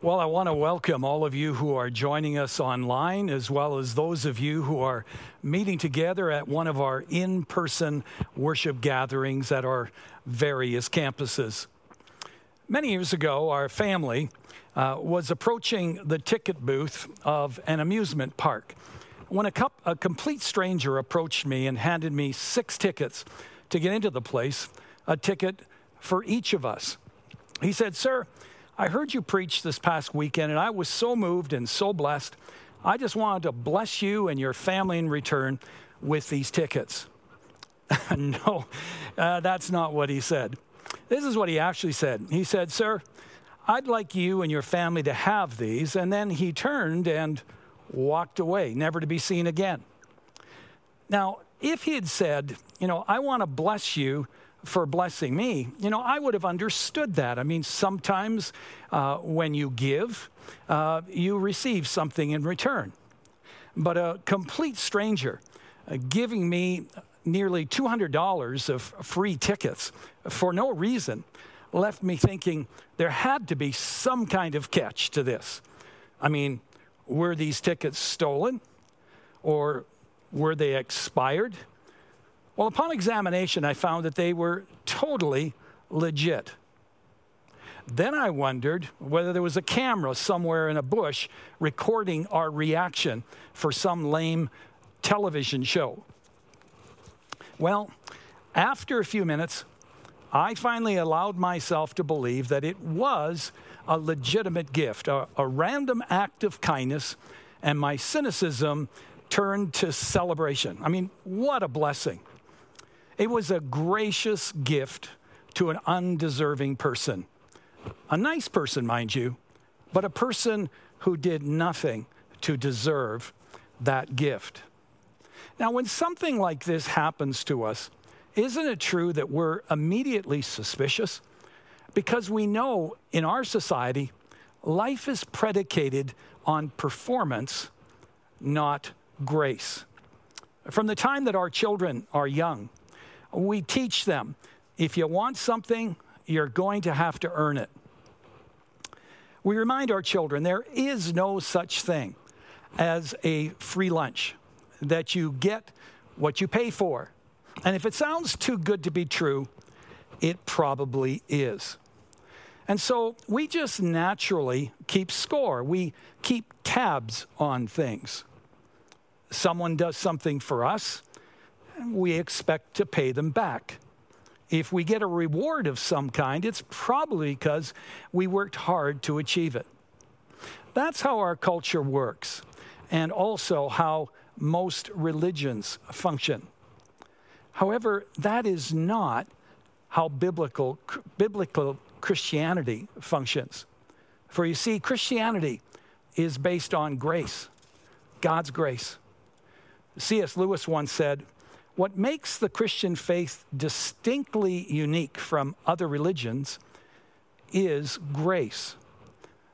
Well, I want to welcome all of you who are joining us online, as well as those of you who are meeting together at one of our in person worship gatherings at our various campuses. Many years ago, our family uh, was approaching the ticket booth of an amusement park when a, cup, a complete stranger approached me and handed me six tickets to get into the place, a ticket for each of us. He said, Sir, I heard you preach this past weekend, and I was so moved and so blessed. I just wanted to bless you and your family in return with these tickets. no, uh, that's not what he said. This is what he actually said. He said, Sir, I'd like you and your family to have these. And then he turned and walked away, never to be seen again. Now, if he had said, You know, I want to bless you for blessing me, you know, I would have understood that. I mean, sometimes uh, when you give, uh, you receive something in return. But a complete stranger uh, giving me nearly $200 of free tickets for no reason left me thinking there had to be some kind of catch to this. I mean, were these tickets stolen or were they expired? Well, upon examination, I found that they were totally legit. Then I wondered whether there was a camera somewhere in a bush recording our reaction for some lame television show. Well, after a few minutes, I finally allowed myself to believe that it was a legitimate gift, a, a random act of kindness, and my cynicism turned to celebration. I mean, what a blessing. It was a gracious gift to an undeserving person. A nice person, mind you, but a person who did nothing to deserve that gift. Now, when something like this happens to us, isn't it true that we're immediately suspicious? Because we know in our society, life is predicated on performance, not grace. From the time that our children are young, we teach them if you want something, you're going to have to earn it. We remind our children there is no such thing as a free lunch, that you get what you pay for. And if it sounds too good to be true, it probably is. And so we just naturally keep score. We keep tabs on things. Someone does something for us, we expect to pay them back. If we get a reward of some kind, it's probably because we worked hard to achieve it. That's how our culture works, and also how most religions function. However, that is not how biblical, biblical Christianity functions. For you see, Christianity is based on grace, God's grace. C.S. Lewis once said, what makes the Christian faith distinctly unique from other religions is grace.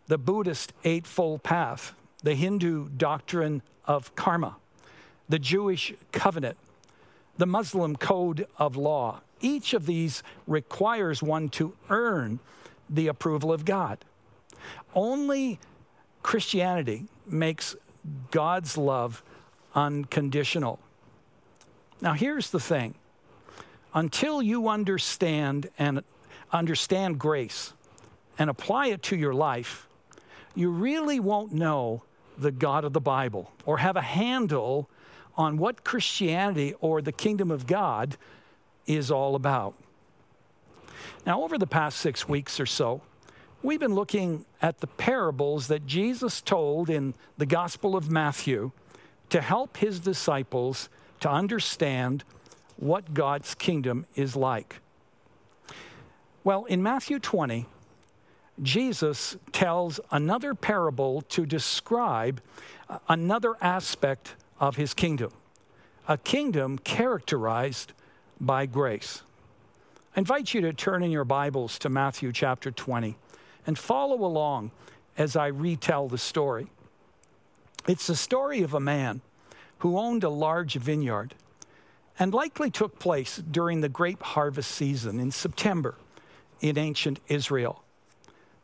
The Buddhist Eightfold Path, the Hindu doctrine of karma, the Jewish covenant, the Muslim code of law. Each of these requires one to earn the approval of God. Only Christianity makes God's love unconditional. Now, here's the thing until you understand and understand grace and apply it to your life, you really won't know the God of the Bible or have a handle on what Christianity or the kingdom of God is all about. Now, over the past six weeks or so, we've been looking at the parables that Jesus told in the Gospel of Matthew to help his disciples to understand what God's kingdom is like. Well, in Matthew 20, Jesus tells another parable to describe uh, another aspect of his kingdom, a kingdom characterized by grace. I invite you to turn in your Bibles to Matthew chapter 20 and follow along as I retell the story. It's the story of a man who owned a large vineyard and likely took place during the grape harvest season in September in ancient Israel.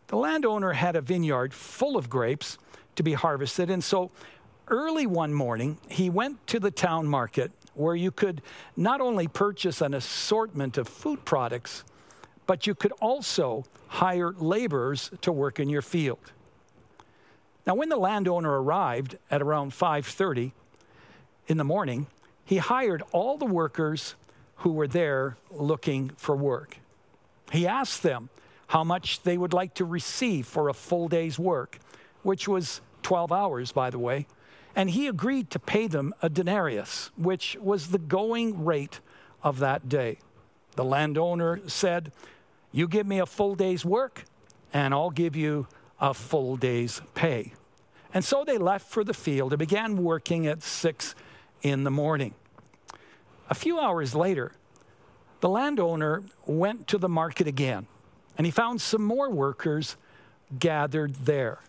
The landowner had a vineyard full of grapes to be harvested, and so early one morning, he went to the town market where you could not only purchase an assortment of food products, but you could also hire laborers to work in your field. Now, when the landowner arrived at around 5:30 in the morning, he hired all the workers who were there looking for work. He asked them how much they would like to receive for a full day's work, which was 12 hours, by the way, and he agreed to pay them a denarius, which was the going rate of that day. The landowner said, You give me a full day's work, and I'll give you a full day's pay. And so they left for the field and began working at six in the morning. A few hours later, the landowner went to the market again and he found some more workers gathered there.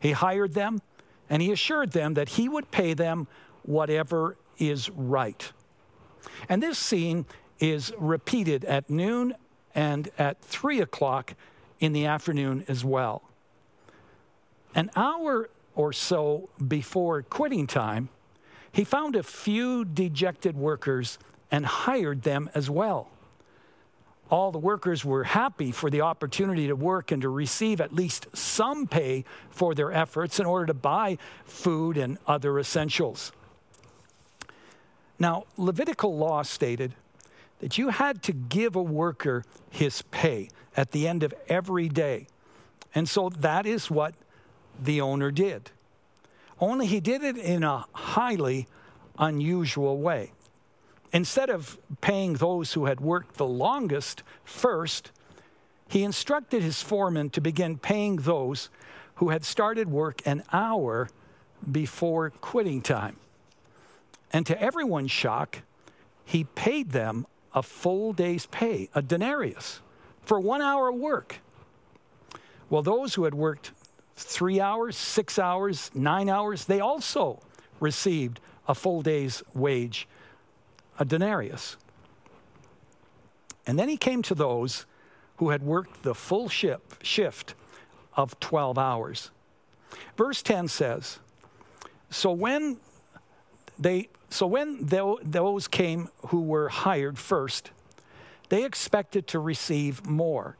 He hired them and he assured them that he would pay them whatever is right. And this scene is repeated at noon and at three o'clock in the afternoon as well. An hour or so before quitting time, he found a few dejected workers and hired them as well. All the workers were happy for the opportunity to work and to receive at least some pay for their efforts in order to buy food and other essentials. Now, Levitical law stated that you had to give a worker his pay at the end of every day. And so that is what the owner did. Only he did it in a highly unusual way. Instead of paying those who had worked the longest first, he instructed his foreman to begin paying those who had started work an hour before quitting time. And to everyone's shock, he paid them a full day's pay, a denarius, for one hour of work. Well, those who had worked three hours, six hours, nine hours, they also received a full day's wage, a denarius. And then he came to those who had worked the full ship, shift of 12 hours. Verse 10 says, So when they so when those came who were hired first, they expected to receive more.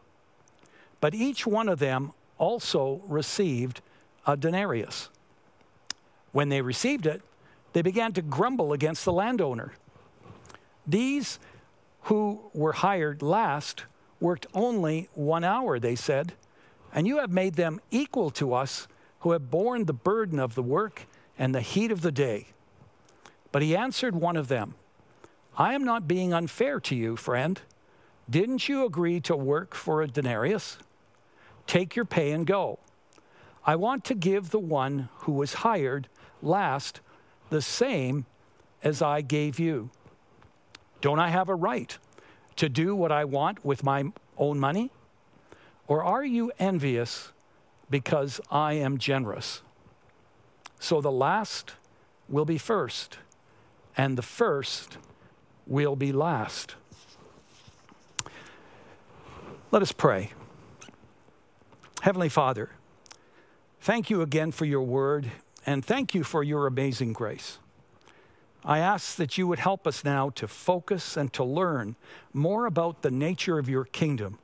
But each one of them also received a denarius. When they received it, they began to grumble against the landowner. These who were hired last worked only one hour, they said, and you have made them equal to us who have borne the burden of the work and the heat of the day. But he answered one of them, I am not being unfair to you, friend. Didn't you agree to work for a denarius? Take your pay and go. I want to give the one who was hired last the same as I gave you. Don't I have a right to do what I want with my own money? Or are you envious because I am generous? So the last will be first, and the first will be last. Let us pray. Heavenly Father, thank you again for your word and thank you for your amazing grace. I ask that you would help us now to focus and to learn more about the nature of your kingdom.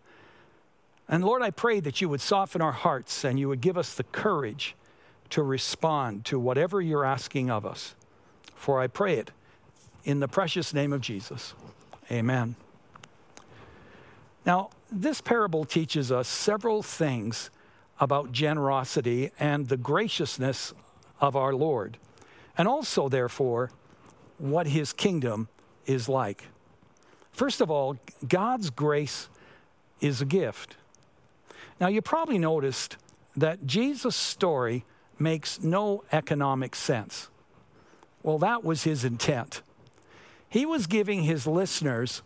And Lord, I pray that you would soften our hearts and you would give us the courage to respond to whatever you're asking of us. For I pray it in the precious name of Jesus. Amen. Now, this parable teaches us several things about generosity and the graciousness of our Lord, and also, therefore, what his kingdom is like. First of all, God's grace is a gift. Now, you probably noticed that Jesus' story makes no economic sense. Well, that was his intent. He was giving his listeners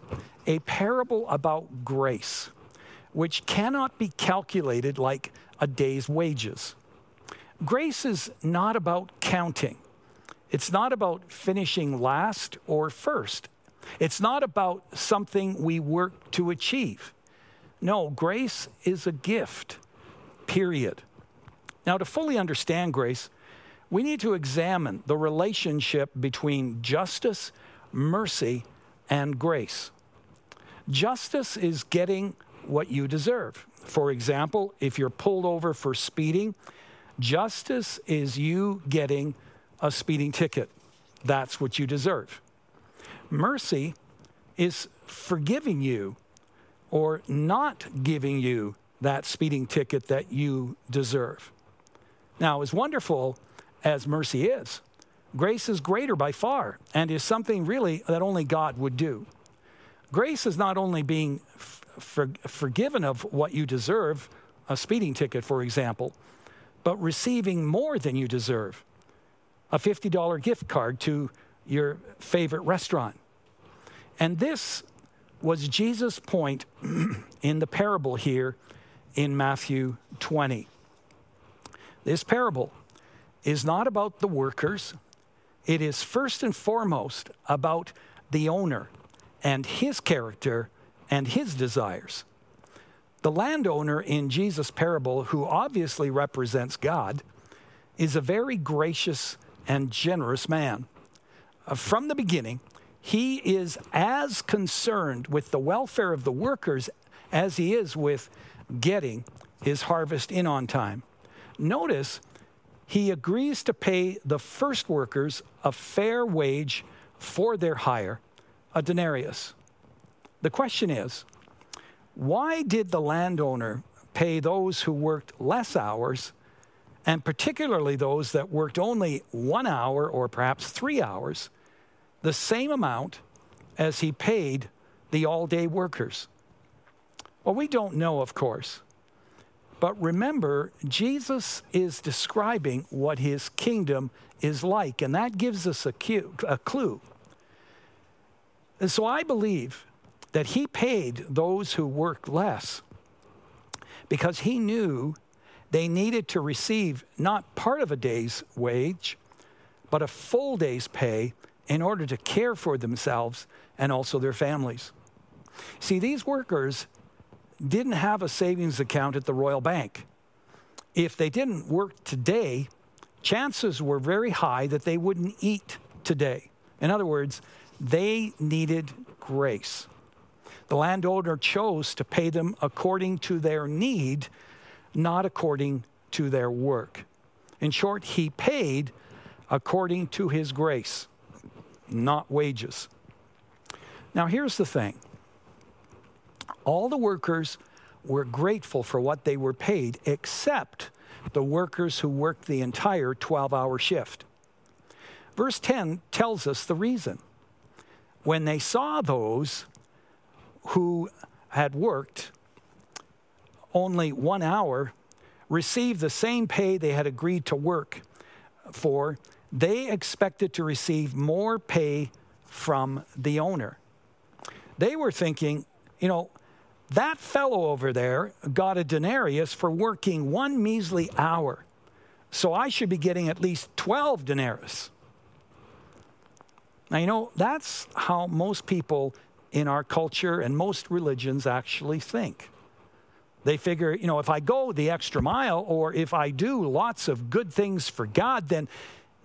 a parable about grace, which cannot be calculated like a day's wages. Grace is not about counting. It's not about finishing last or first. It's not about something we work to achieve. No, grace is a gift, period. Now, to fully understand grace, we need to examine the relationship between justice, mercy, and grace. Justice is getting what you deserve. For example, if you're pulled over for speeding, justice is you getting a speeding ticket. That's what you deserve. Mercy is forgiving you or not giving you that speeding ticket that you deserve. Now, as wonderful as mercy is, grace is greater by far and is something really that only God would do. Grace is not only being for, forgiven of what you deserve, a speeding ticket, for example, but receiving more than you deserve a $50 gift card to your favorite restaurant. And this was Jesus' point in the parable here in Matthew 20. This parable is not about the workers, it is first and foremost about the owner and his character and his desires. The landowner in Jesus' parable, who obviously represents God, is a very gracious and generous man. Uh, from the beginning, he is as concerned with the welfare of the workers as he is with getting his harvest in on time. Notice he agrees to pay the first workers a fair wage for their hire, a denarius. The question is why did the landowner pay those who worked less hours, and particularly those that worked only one hour or perhaps three hours, the same amount as he paid the all day workers? Well, we don't know, of course. But remember, Jesus is describing what his kingdom is like, and that gives us a, cue, a clue. And so I believe that he paid those who worked less because he knew they needed to receive not part of a day's wage, but a full day's pay in order to care for themselves and also their families. See, these workers didn't have a savings account at the Royal Bank. If they didn't work today, chances were very high that they wouldn't eat today. In other words, they needed grace. The landowner chose to pay them according to their need, not according to their work. In short, he paid according to his grace, not wages. Now, here's the thing all the workers were grateful for what they were paid, except the workers who worked the entire 12 hour shift. Verse 10 tells us the reason. When they saw those who had worked only one hour receive the same pay they had agreed to work for, they expected to receive more pay from the owner. They were thinking, you know, that fellow over there got a denarius for working one measly hour. So I should be getting at least 12 denarius. Now, you know, that's how most people in our culture and most religions actually think. They figure, you know, if I go the extra mile or if I do lots of good things for God, then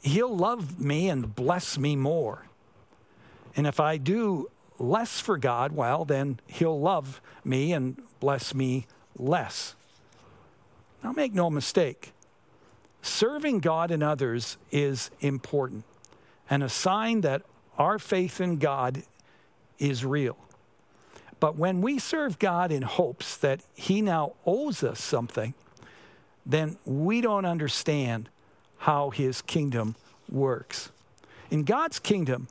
He'll love me and bless me more. And if I do less for God, well, then He'll love me and bless me less. Now, make no mistake, serving God and others is important and a sign that our faith in God is real. But when we serve God in hopes that He now owes us something, then we don't understand how His kingdom works. In God's kingdom,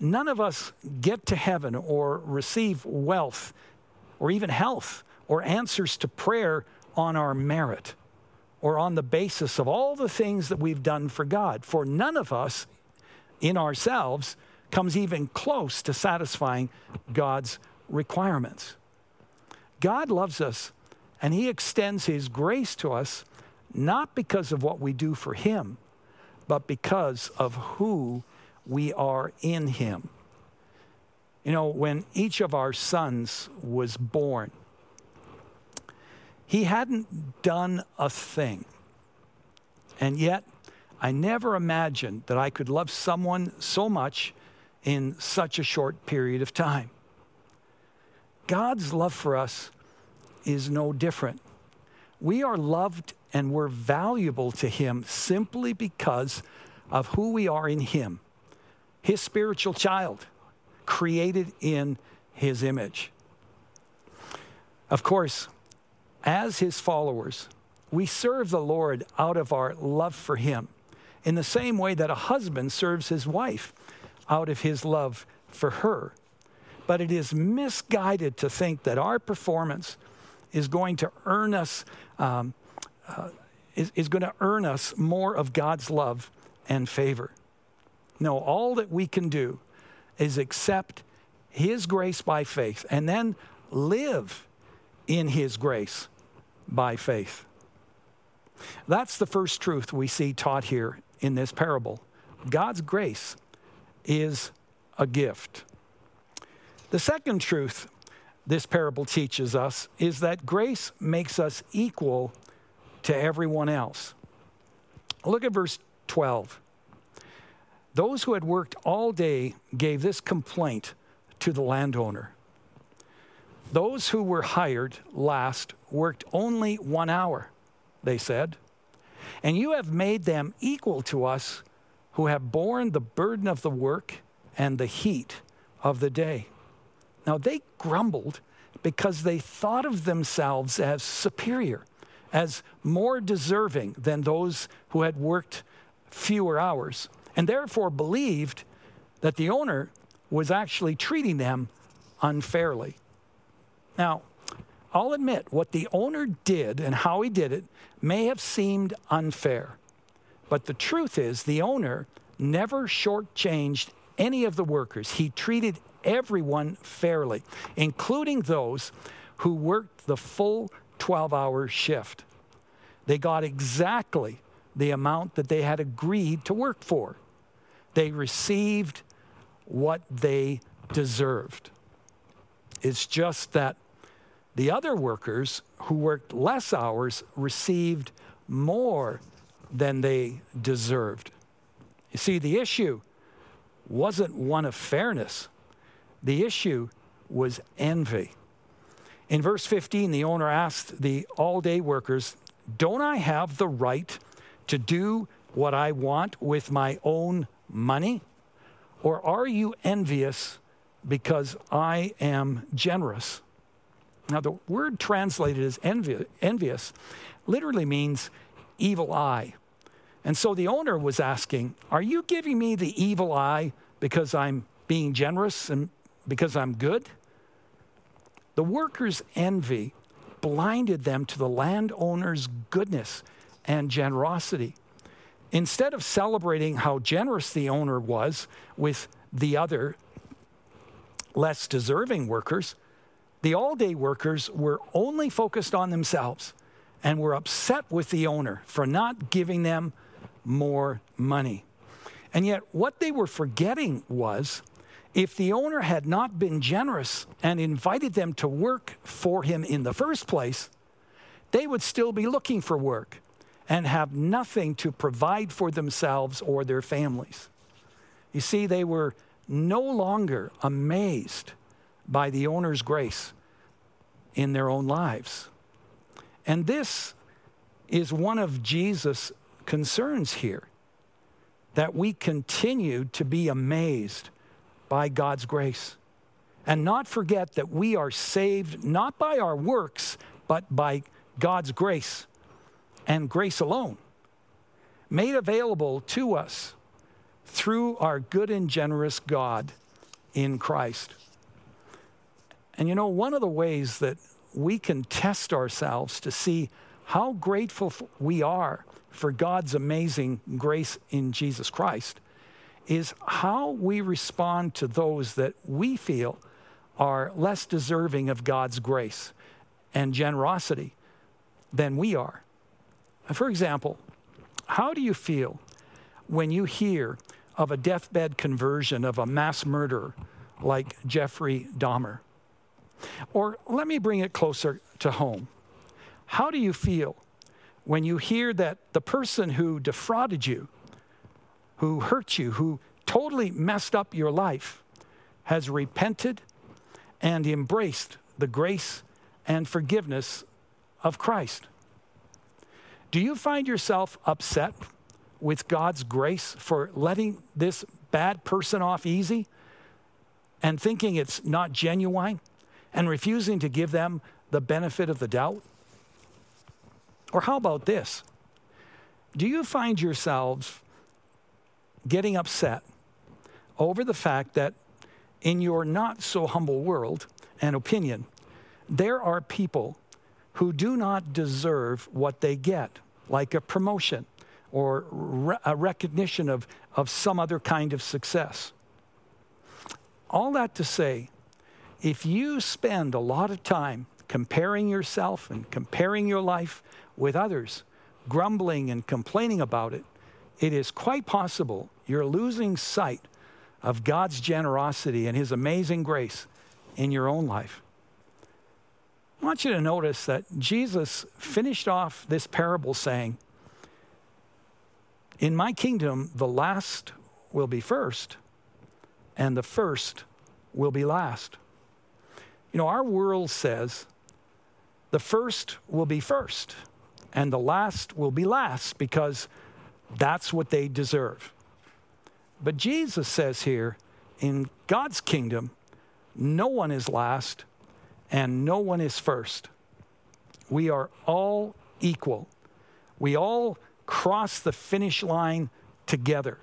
none of us get to heaven or receive wealth or even health or answers to prayer on our merit or on the basis of all the things that we've done for God. For none of us in ourselves comes even close to satisfying God's requirements. God loves us and He extends His grace to us not because of what we do for Him, but because of who we are in Him. You know, when each of our sons was born, He hadn't done a thing. And yet, I never imagined that I could love someone so much in such a short period of time. God's love for us is no different. We are loved and we're valuable to Him simply because of who we are in Him, His spiritual child, created in His image. Of course, as His followers, we serve the Lord out of our love for Him in the same way that a husband serves his wife out of his love for her. But it is misguided to think that our performance is going to earn us um, uh, is, is going to earn us more of God's love and favor. No, all that we can do is accept His grace by faith and then live in His grace by faith. That's the first truth we see taught here in this parable. God's grace is a gift. The second truth this parable teaches us is that grace makes us equal to everyone else. Look at verse 12. Those who had worked all day gave this complaint to the landowner. Those who were hired last worked only one hour, they said. And you have made them equal to us who have borne the burden of the work and the heat of the day. Now they grumbled because they thought of themselves as superior, as more deserving than those who had worked fewer hours, and therefore believed that the owner was actually treating them unfairly. Now, I'll admit what the owner did and how he did it may have seemed unfair. But the truth is, the owner never shortchanged any of the workers. He treated everyone fairly, including those who worked the full 12 hour shift. They got exactly the amount that they had agreed to work for. They received what they deserved. It's just that the other workers who worked less hours received more than they deserved. You see, the issue wasn't one of fairness, the issue was envy. In verse 15, the owner asked the all day workers, Don't I have the right to do what I want with my own money? Or are you envious because I am generous? Now, the word translated as envi- envious literally means evil eye. And so the owner was asking, Are you giving me the evil eye because I'm being generous and because I'm good? The workers' envy blinded them to the landowner's goodness and generosity. Instead of celebrating how generous the owner was with the other less deserving workers, the all day workers were only focused on themselves and were upset with the owner for not giving them more money. And yet, what they were forgetting was if the owner had not been generous and invited them to work for him in the first place, they would still be looking for work and have nothing to provide for themselves or their families. You see, they were no longer amazed by the owner's grace in their own lives. And this is one of Jesus' concerns here that we continue to be amazed by God's grace and not forget that we are saved not by our works, but by God's grace and grace alone, made available to us through our good and generous God in Christ. And you know, one of the ways that we can test ourselves to see how grateful we are for God's amazing grace in Jesus Christ is how we respond to those that we feel are less deserving of God's grace and generosity than we are. For example, how do you feel when you hear of a deathbed conversion of a mass murderer like Jeffrey Dahmer? Or let me bring it closer to home. How do you feel when you hear that the person who defrauded you, who hurt you, who totally messed up your life, has repented and embraced the grace and forgiveness of Christ? Do you find yourself upset with God's grace for letting this bad person off easy and thinking it's not genuine and refusing to give them the benefit of the doubt? Or how about this? Do you find yourselves getting upset over the fact that in your not so humble world and opinion, there are people who do not deserve what they get, like a promotion or re- a recognition of, of some other kind of success. All that to say, if you spend a lot of time comparing yourself and comparing your life with others, grumbling and complaining about it, it is quite possible you're losing sight of God's generosity and His amazing grace in your own life. I want you to notice that Jesus finished off this parable saying, In my kingdom, the last will be first, and the first will be last. You know, our world says the first will be first and the last will be last because that's what they deserve. But Jesus says here, in God's kingdom, no one is last and no one is first. We are all equal. We all cross the finish line together.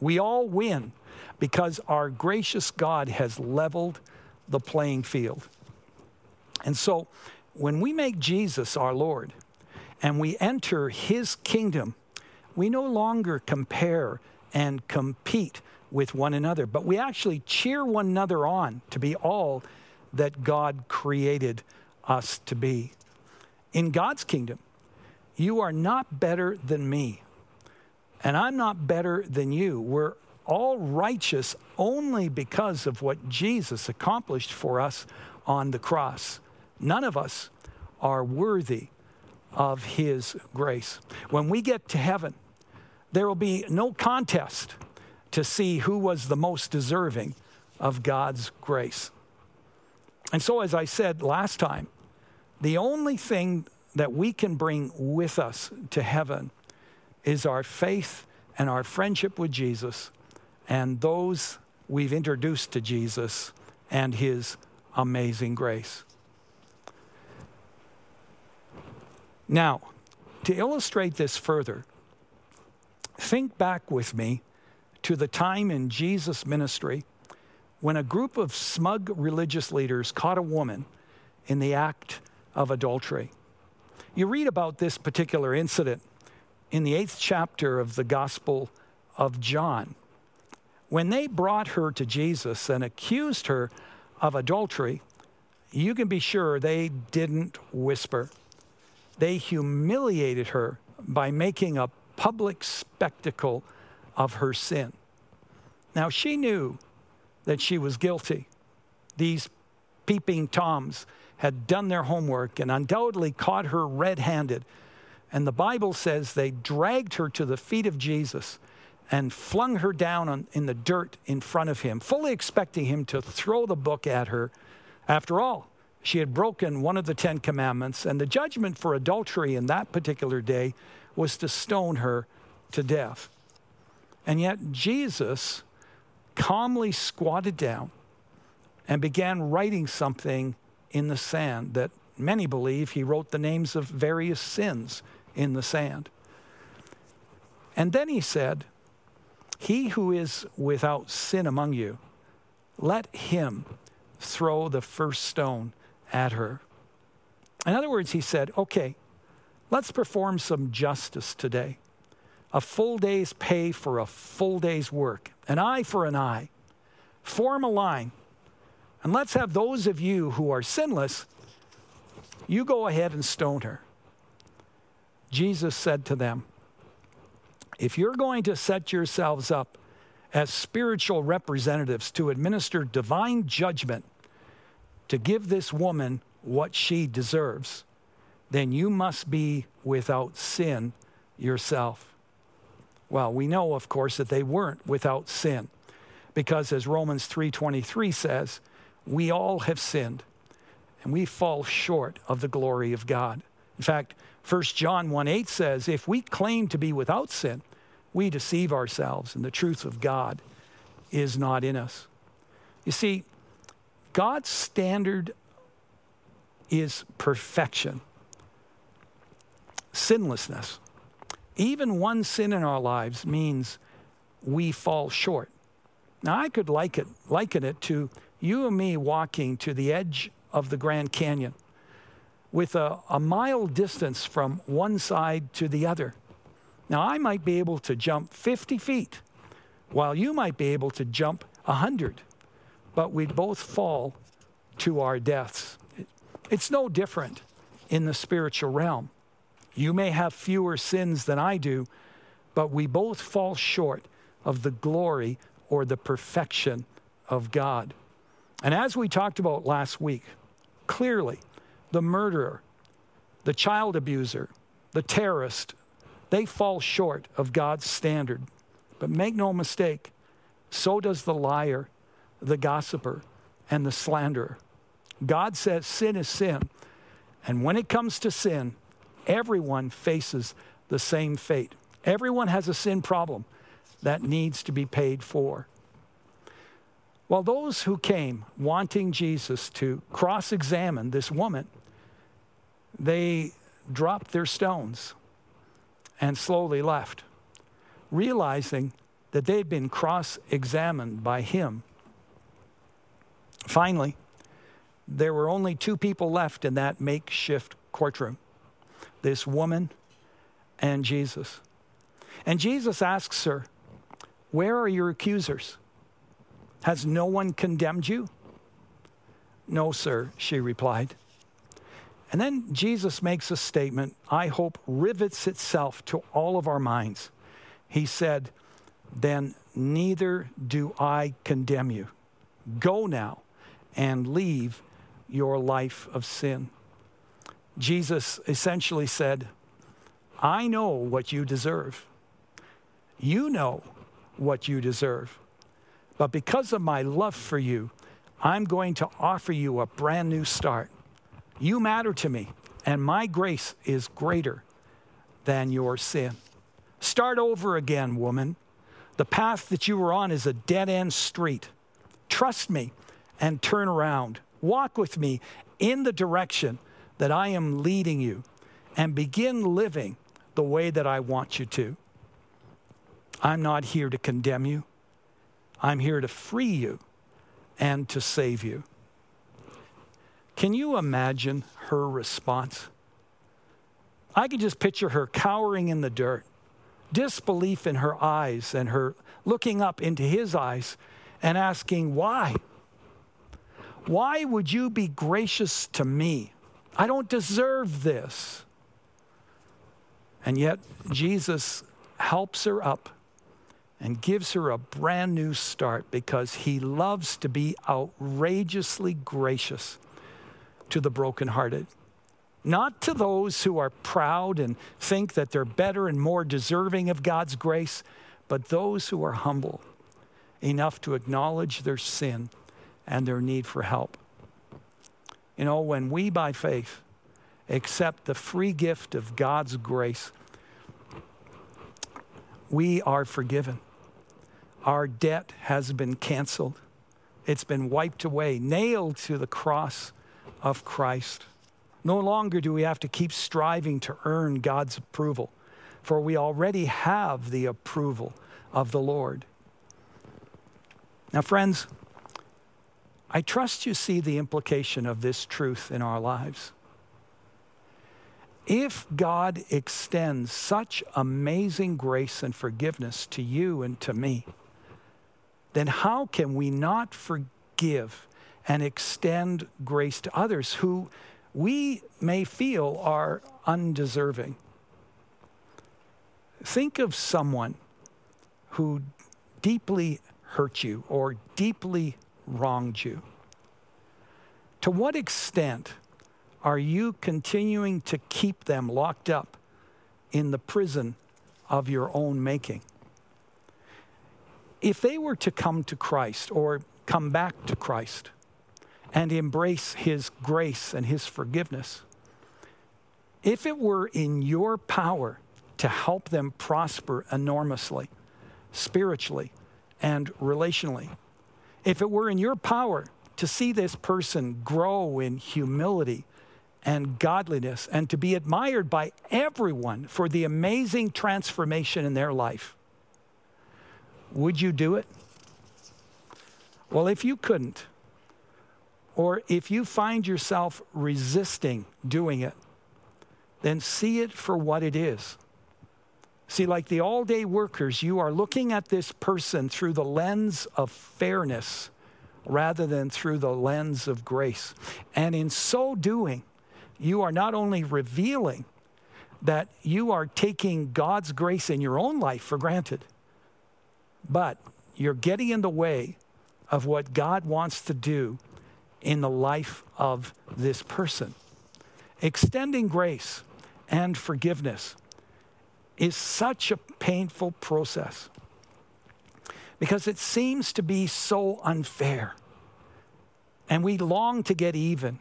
We all win because our gracious God has leveled the playing field. And so when we make Jesus our Lord, and we enter his kingdom, we no longer compare and compete with one another, but we actually cheer one another on to be all that God created us to be. In God's kingdom, you are not better than me, and I'm not better than you. We're all righteous only because of what Jesus accomplished for us on the cross. None of us are worthy of His grace. When we get to heaven, there will be no contest to see who was the most deserving of God's grace. And so, as I said last time, the only thing that we can bring with us to heaven is our faith and our friendship with Jesus and those we've introduced to Jesus and his amazing grace. Now, to illustrate this further, think back with me to the time in Jesus' ministry when a group of smug religious leaders caught a woman in the act of adultery. You read about this particular incident in the eighth chapter of the Gospel of John. When they brought her to Jesus and accused her of adultery, you can be sure they didn't whisper. They humiliated her by making a public spectacle of her sin. Now, she knew that she was guilty. These peeping Toms had done their homework and undoubtedly caught her red handed. And the Bible says they dragged her to the feet of Jesus and flung her down on, in the dirt in front of him, fully expecting him to throw the book at her. After all, she had broken one of the Ten Commandments, and the judgment for adultery in that particular day was to stone her to death. And yet, Jesus calmly squatted down and began writing something in the sand that many believe he wrote the names of various sins in the sand. And then he said, He who is without sin among you, let him throw the first stone at her. In other words, he said, okay, let's perform some justice today. A full day's pay for a full day's work, an eye for an eye. Form a line. And let's have those of you who are sinless, you go ahead and stone her. Jesus said to them, If you're going to set yourselves up as spiritual representatives to administer divine judgment, to give this woman what she deserves, then you must be without sin yourself. Well, we know of course that they weren't without sin because as Romans 3:23 says, we all have sinned and we fall short of the glory of God. In fact, 1 John 1 8 says, if we claim to be without sin, we deceive ourselves and the truth of God is not in us. You see, God's standard is perfection, sinlessness. Even one sin in our lives means we fall short. Now, I could liken, liken it to you and me walking to the edge of the Grand Canyon with a, a mile distance from one side to the other. Now, I might be able to jump 50 feet, while you might be able to jump 100, but we'd both fall to our deaths. It's no different in the spiritual realm. You may have fewer sins than I do, but we both fall short of the glory or the perfection of God. And as we talked about last week, clearly, the murderer, the child abuser, the terrorist, they fall short of God's standard. But make no mistake, so does the liar, the gossiper, and the slanderer. God says sin is sin. And when it comes to sin, everyone faces the same fate. Everyone has a sin problem that needs to be paid for. Well, those who came wanting Jesus to cross examine this woman, they dropped their stones and slowly left, realizing that they'd been cross examined by him. Finally, there were only two people left in that makeshift courtroom this woman and Jesus. And Jesus asks her, Where are your accusers? Has no one condemned you? No, sir, she replied. And then Jesus makes a statement I hope rivets itself to all of our minds. He said, Then neither do I condemn you. Go now and leave your life of sin. Jesus essentially said, I know what you deserve. You know what you deserve. But because of my love for you, I'm going to offer you a brand new start. You matter to me, and my grace is greater than your sin. Start over again, woman. The path that you were on is a dead end street. Trust me and turn around. Walk with me in the direction that I am leading you and begin living the way that I want you to. I'm not here to condemn you. I'm here to free you and to save you. Can you imagine her response? I can just picture her cowering in the dirt, disbelief in her eyes, and her looking up into his eyes and asking, Why? Why would you be gracious to me? I don't deserve this. And yet, Jesus helps her up and gives her a brand new start because he loves to be outrageously gracious to the brokenhearted. Not to those who are proud and think that they're better and more deserving of God's grace, but those who are humble enough to acknowledge their sin and their need for help. You know, when we by faith accept the free gift of God's grace, we are forgiven. Our debt has been canceled, it's been wiped away, nailed to the cross of Christ. No longer do we have to keep striving to earn God's approval, for we already have the approval of the Lord. Now, friends, I trust you see the implication of this truth in our lives. If God extends such amazing grace and forgiveness to you and to me, then how can we not forgive and extend grace to others who we may feel are undeserving? Think of someone who deeply hurt you or deeply wronged you. To what extent are you continuing to keep them locked up in the prison of your own making? If they were to come to Christ or come back to Christ and embrace His grace and His forgiveness, if it were in your power to help them prosper enormously, spiritually and relationally, if it were in your power to see this person grow in humility and godliness and to be admired by everyone for the amazing transformation in their life, would you do it? Well, if you couldn't, or if you find yourself resisting doing it, then see it for what it is. See, like the all day workers, you are looking at this person through the lens of fairness rather than through the lens of grace. And in so doing, you are not only revealing that you are taking God's grace in your own life for granted, but you're getting in the way of what God wants to do in the life of this person. Extending grace and forgiveness is such a painful process because it seems to be so unfair. And we long to get even.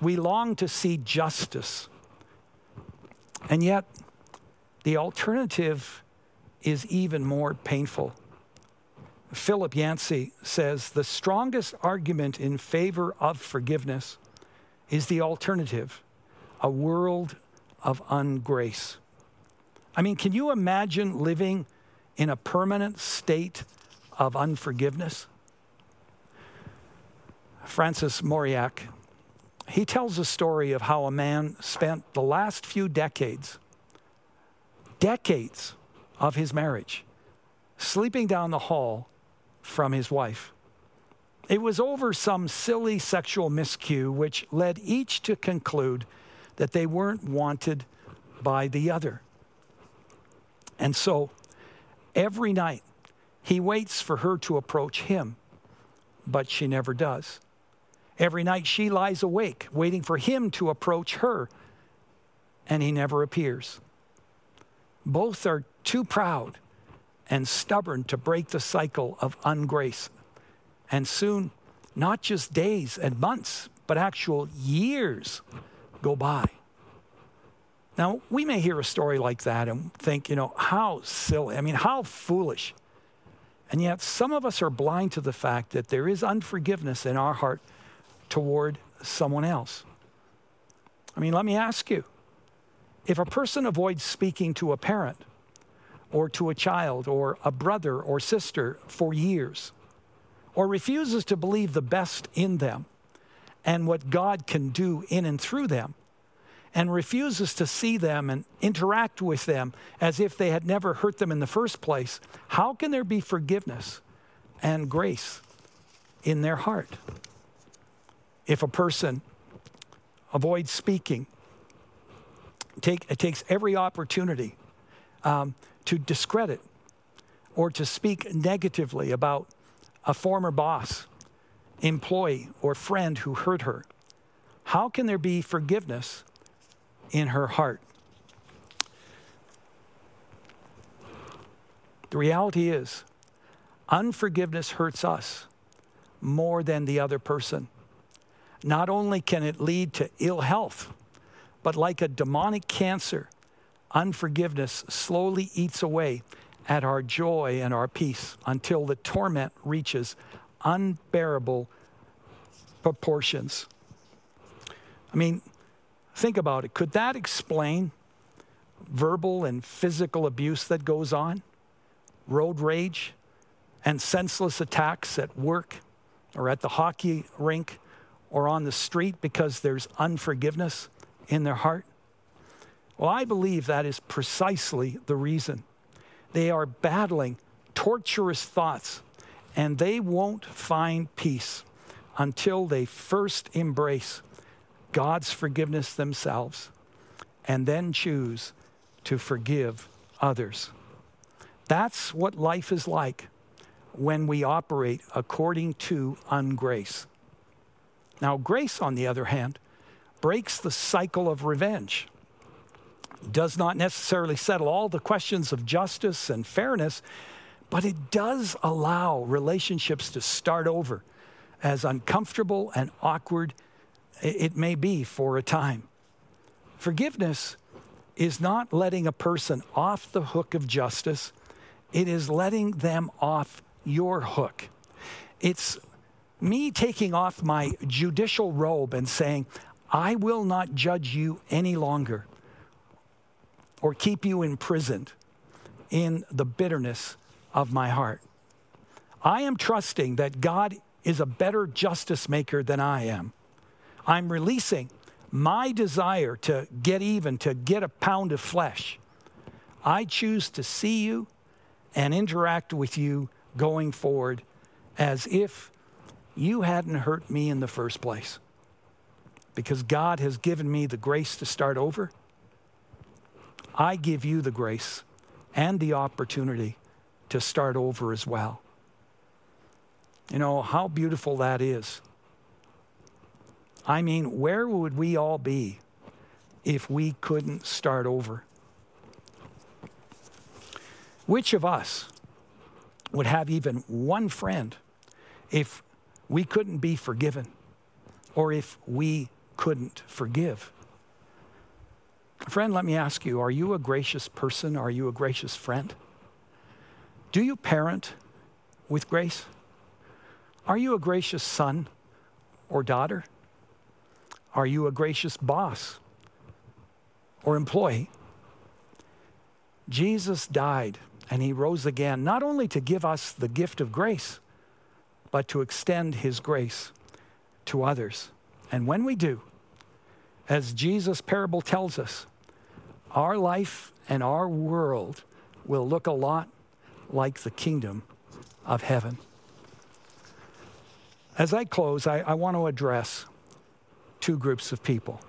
We long to see justice. And yet, the alternative is even more painful. Philip Yancey says the strongest argument in favor of forgiveness is the alternative a world of ungrace. I mean, can you imagine living in a permanent state of unforgiveness? Francis Mauriac he tells a story of how a man spent the last few decades, decades of his marriage, sleeping down the hall from his wife. It was over some silly sexual miscue which led each to conclude that they weren't wanted by the other. And so every night he waits for her to approach him, but she never does. Every night she lies awake, waiting for him to approach her, and he never appears. Both are too proud and stubborn to break the cycle of ungrace. And soon, not just days and months, but actual years go by. Now, we may hear a story like that and think, you know, how silly. I mean, how foolish. And yet, some of us are blind to the fact that there is unforgiveness in our heart toward someone else. I mean, let me ask you if a person avoids speaking to a parent or to a child or a brother or sister for years, or refuses to believe the best in them and what God can do in and through them, and refuses to see them and interact with them as if they had never hurt them in the first place, how can there be forgiveness and grace in their heart? if a person avoids speaking, take, it takes every opportunity um, to discredit or to speak negatively about a former boss, employee, or friend who hurt her. How can there be forgiveness in her heart? The reality is, unforgiveness hurts us more than the other person. Not only can it lead to ill health, but like a demonic cancer, unforgiveness slowly eats away at our joy and our peace until the torment reaches unbearable proportions. I mean, think about it. Could that explain verbal and physical abuse that goes on? Road rage and senseless attacks at work or at the hockey rink or on the street because there's unforgiveness in their heart? Well, I believe that is precisely the reason. They are battling torturous thoughts, and they won't find peace until they first embrace God's forgiveness themselves and then choose to forgive others. That's what life is like when we operate according to ungrace. Now, grace, on the other hand, breaks the cycle of revenge, does not necessarily settle all the questions of justice and fairness, but it does allow relationships to start over, as uncomfortable and awkward it may be for a time. Forgiveness is not letting a person off the hook of justice, it is letting them off your hook. It's me taking off my judicial robe and saying, I will not judge you any longer or keep you imprisoned in the bitterness of my heart. I am trusting that God is a better justice maker than I am. I'm releasing my desire to get even, to get a pound of flesh. I choose to see you and interact with you going forward as if you hadn't hurt me in the first place. Because God has given me the grace to start over, I give you the grace and the opportunity to start over as well. You know, how beautiful that is. I mean, where would we all be if we couldn't start over? Which of us would have even one friend if we couldn't be forgiven or if we couldn't forgive? Friend, let me ask you are you a gracious person? Are you a gracious friend? Do you parent with grace? Are you a gracious son or daughter? Are you a gracious boss or employee? Jesus died and he rose again, not only to give us the gift of grace, but to extend his grace to others. And when we do, as Jesus' parable tells us, our life and our world will look a lot like the kingdom of heaven. As I close, I, I want to address two groups of people.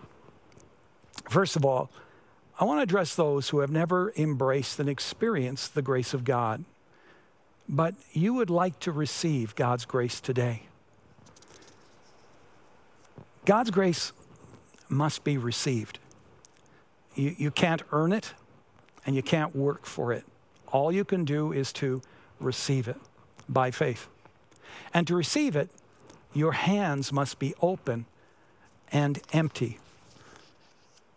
First of all, I want to address those who have never embraced and experienced the grace of God, but you would like to receive God's grace today. God's grace must be received. You, you can't earn it and you can't work for it. All you can do is to receive it by faith. And to receive it, your hands must be open and empty.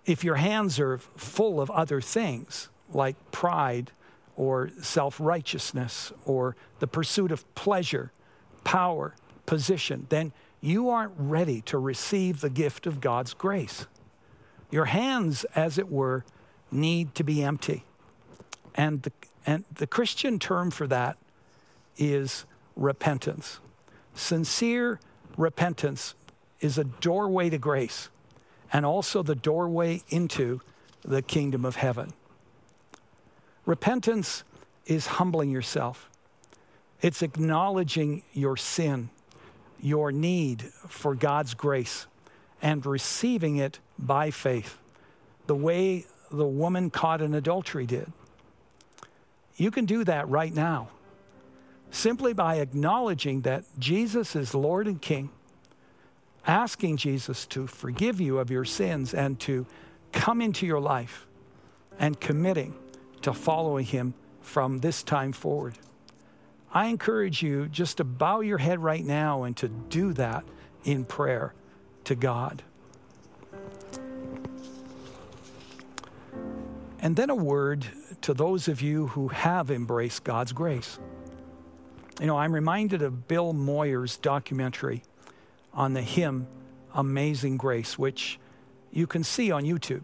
If your hands are full of other things, like pride or self righteousness or the pursuit of pleasure, power, position, then you aren't ready to receive the gift of God's grace. Your hands, as it were, need to be empty. And the, and the Christian term for that is repentance. Sincere repentance is a doorway to grace and also the doorway into the kingdom of heaven. Repentance is humbling yourself, it's acknowledging your sin, your need for God's grace, and receiving it by faith, the way the woman caught in adultery did. You can do that right now simply by acknowledging that Jesus is Lord and King asking Jesus to forgive you of your sins and to come into your life and committing to following him from this time forward. I encourage you just to bow your head right now and to do that in prayer to God. And then a word to those of you who have embraced God's grace. You know, I'm reminded of Bill Moyers' documentary on the hymn Amazing Grace, which you can see on YouTube.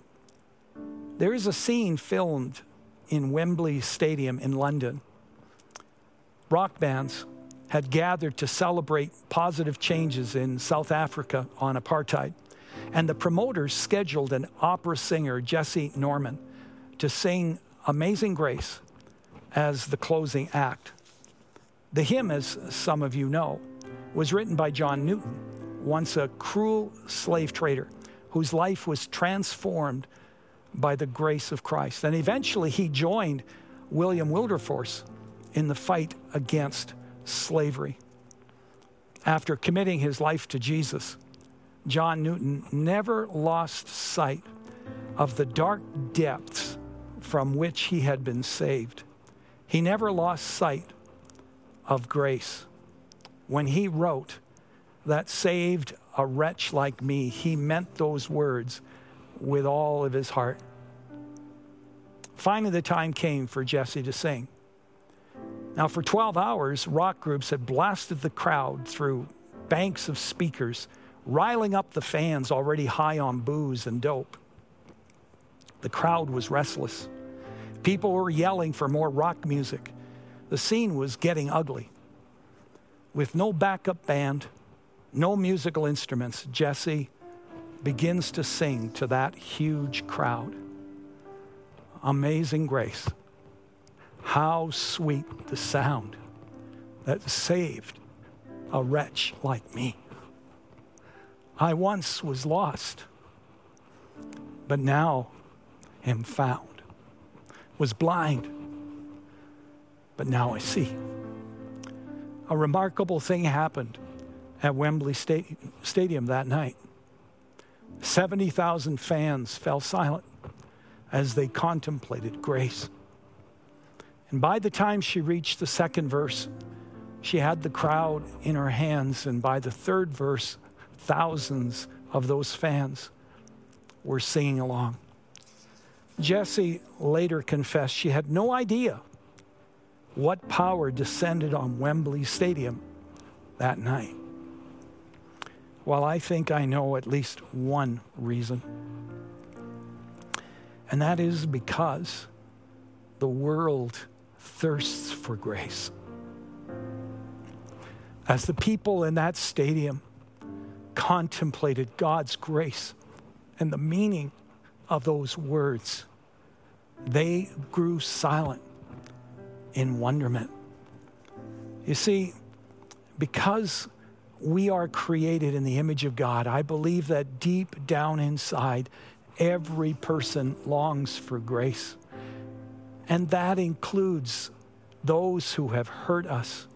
There is a scene filmed in Wembley Stadium in London. Rock bands had gathered to celebrate positive changes in South Africa on apartheid, and the promoters scheduled an opera singer, Jessye Norman, to sing Amazing Grace as the closing act. The hymn, as some of you know, was written by John Newton once a cruel slave trader whose life was transformed by the grace of Christ. And eventually he joined William Wilberforce in the fight against slavery. After committing his life to Jesus, John Newton, never lost sight of the dark depths from which he had been saved. He never lost sight of grace. When he wrote that saved a wretch like me, he meant those words with all of his heart. Finally, the time came for Jessye to sing. Now, for 12 hours, rock groups had blasted the crowd through banks of speakers, riling up the fans already high on booze and dope. The crowd was restless. People were yelling for more rock music. The scene was getting ugly. With no backup band, no musical instruments, Jessye begins to sing to that huge crowd. Amazing grace. How sweet the sound that saved a wretch like me. I once was lost, but now am found. Was blind, but now I see. A remarkable thing happened at Wembley Stadium that night. 70,000 fans fell silent as they contemplated grace. And by the time she reached the second verse, she had the crowd in her hands. And by the third verse, thousands of those fans were singing along. Jessye later confessed she had no idea what power descended on Wembley Stadium that night. Well, I think I know at least one reason. And that is because the world thirsts for grace. As the people in that stadium contemplated God's grace and the meaning of those words, they grew silent in wonderment. You see, because we are created in the image of God, I believe that deep down inside, every person longs for grace. And that includes those who have hurt us,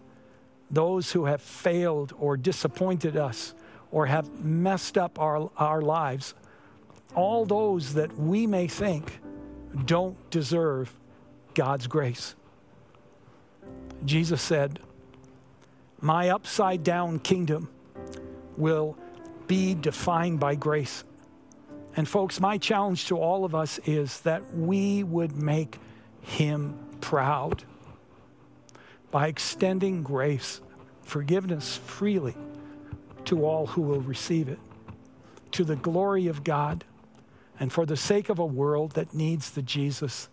those who have failed or disappointed us, or have messed up our, our lives. All those that we may think don't deserve God's grace. Jesus said, My upside down kingdom will be defined by grace. And, folks, my challenge to all of us is that we would make him proud by extending grace, forgiveness freely to all who will receive it, to the glory of God, and for the sake of a world that needs the Jesus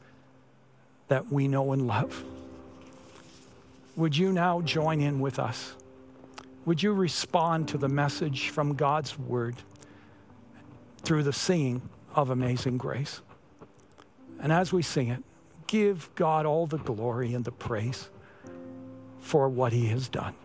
that we know and love. Would you now join in with us? Would you respond to the message from God's word through the singing of Amazing Grace? And as we sing it, give God all the glory and the praise for what he has done.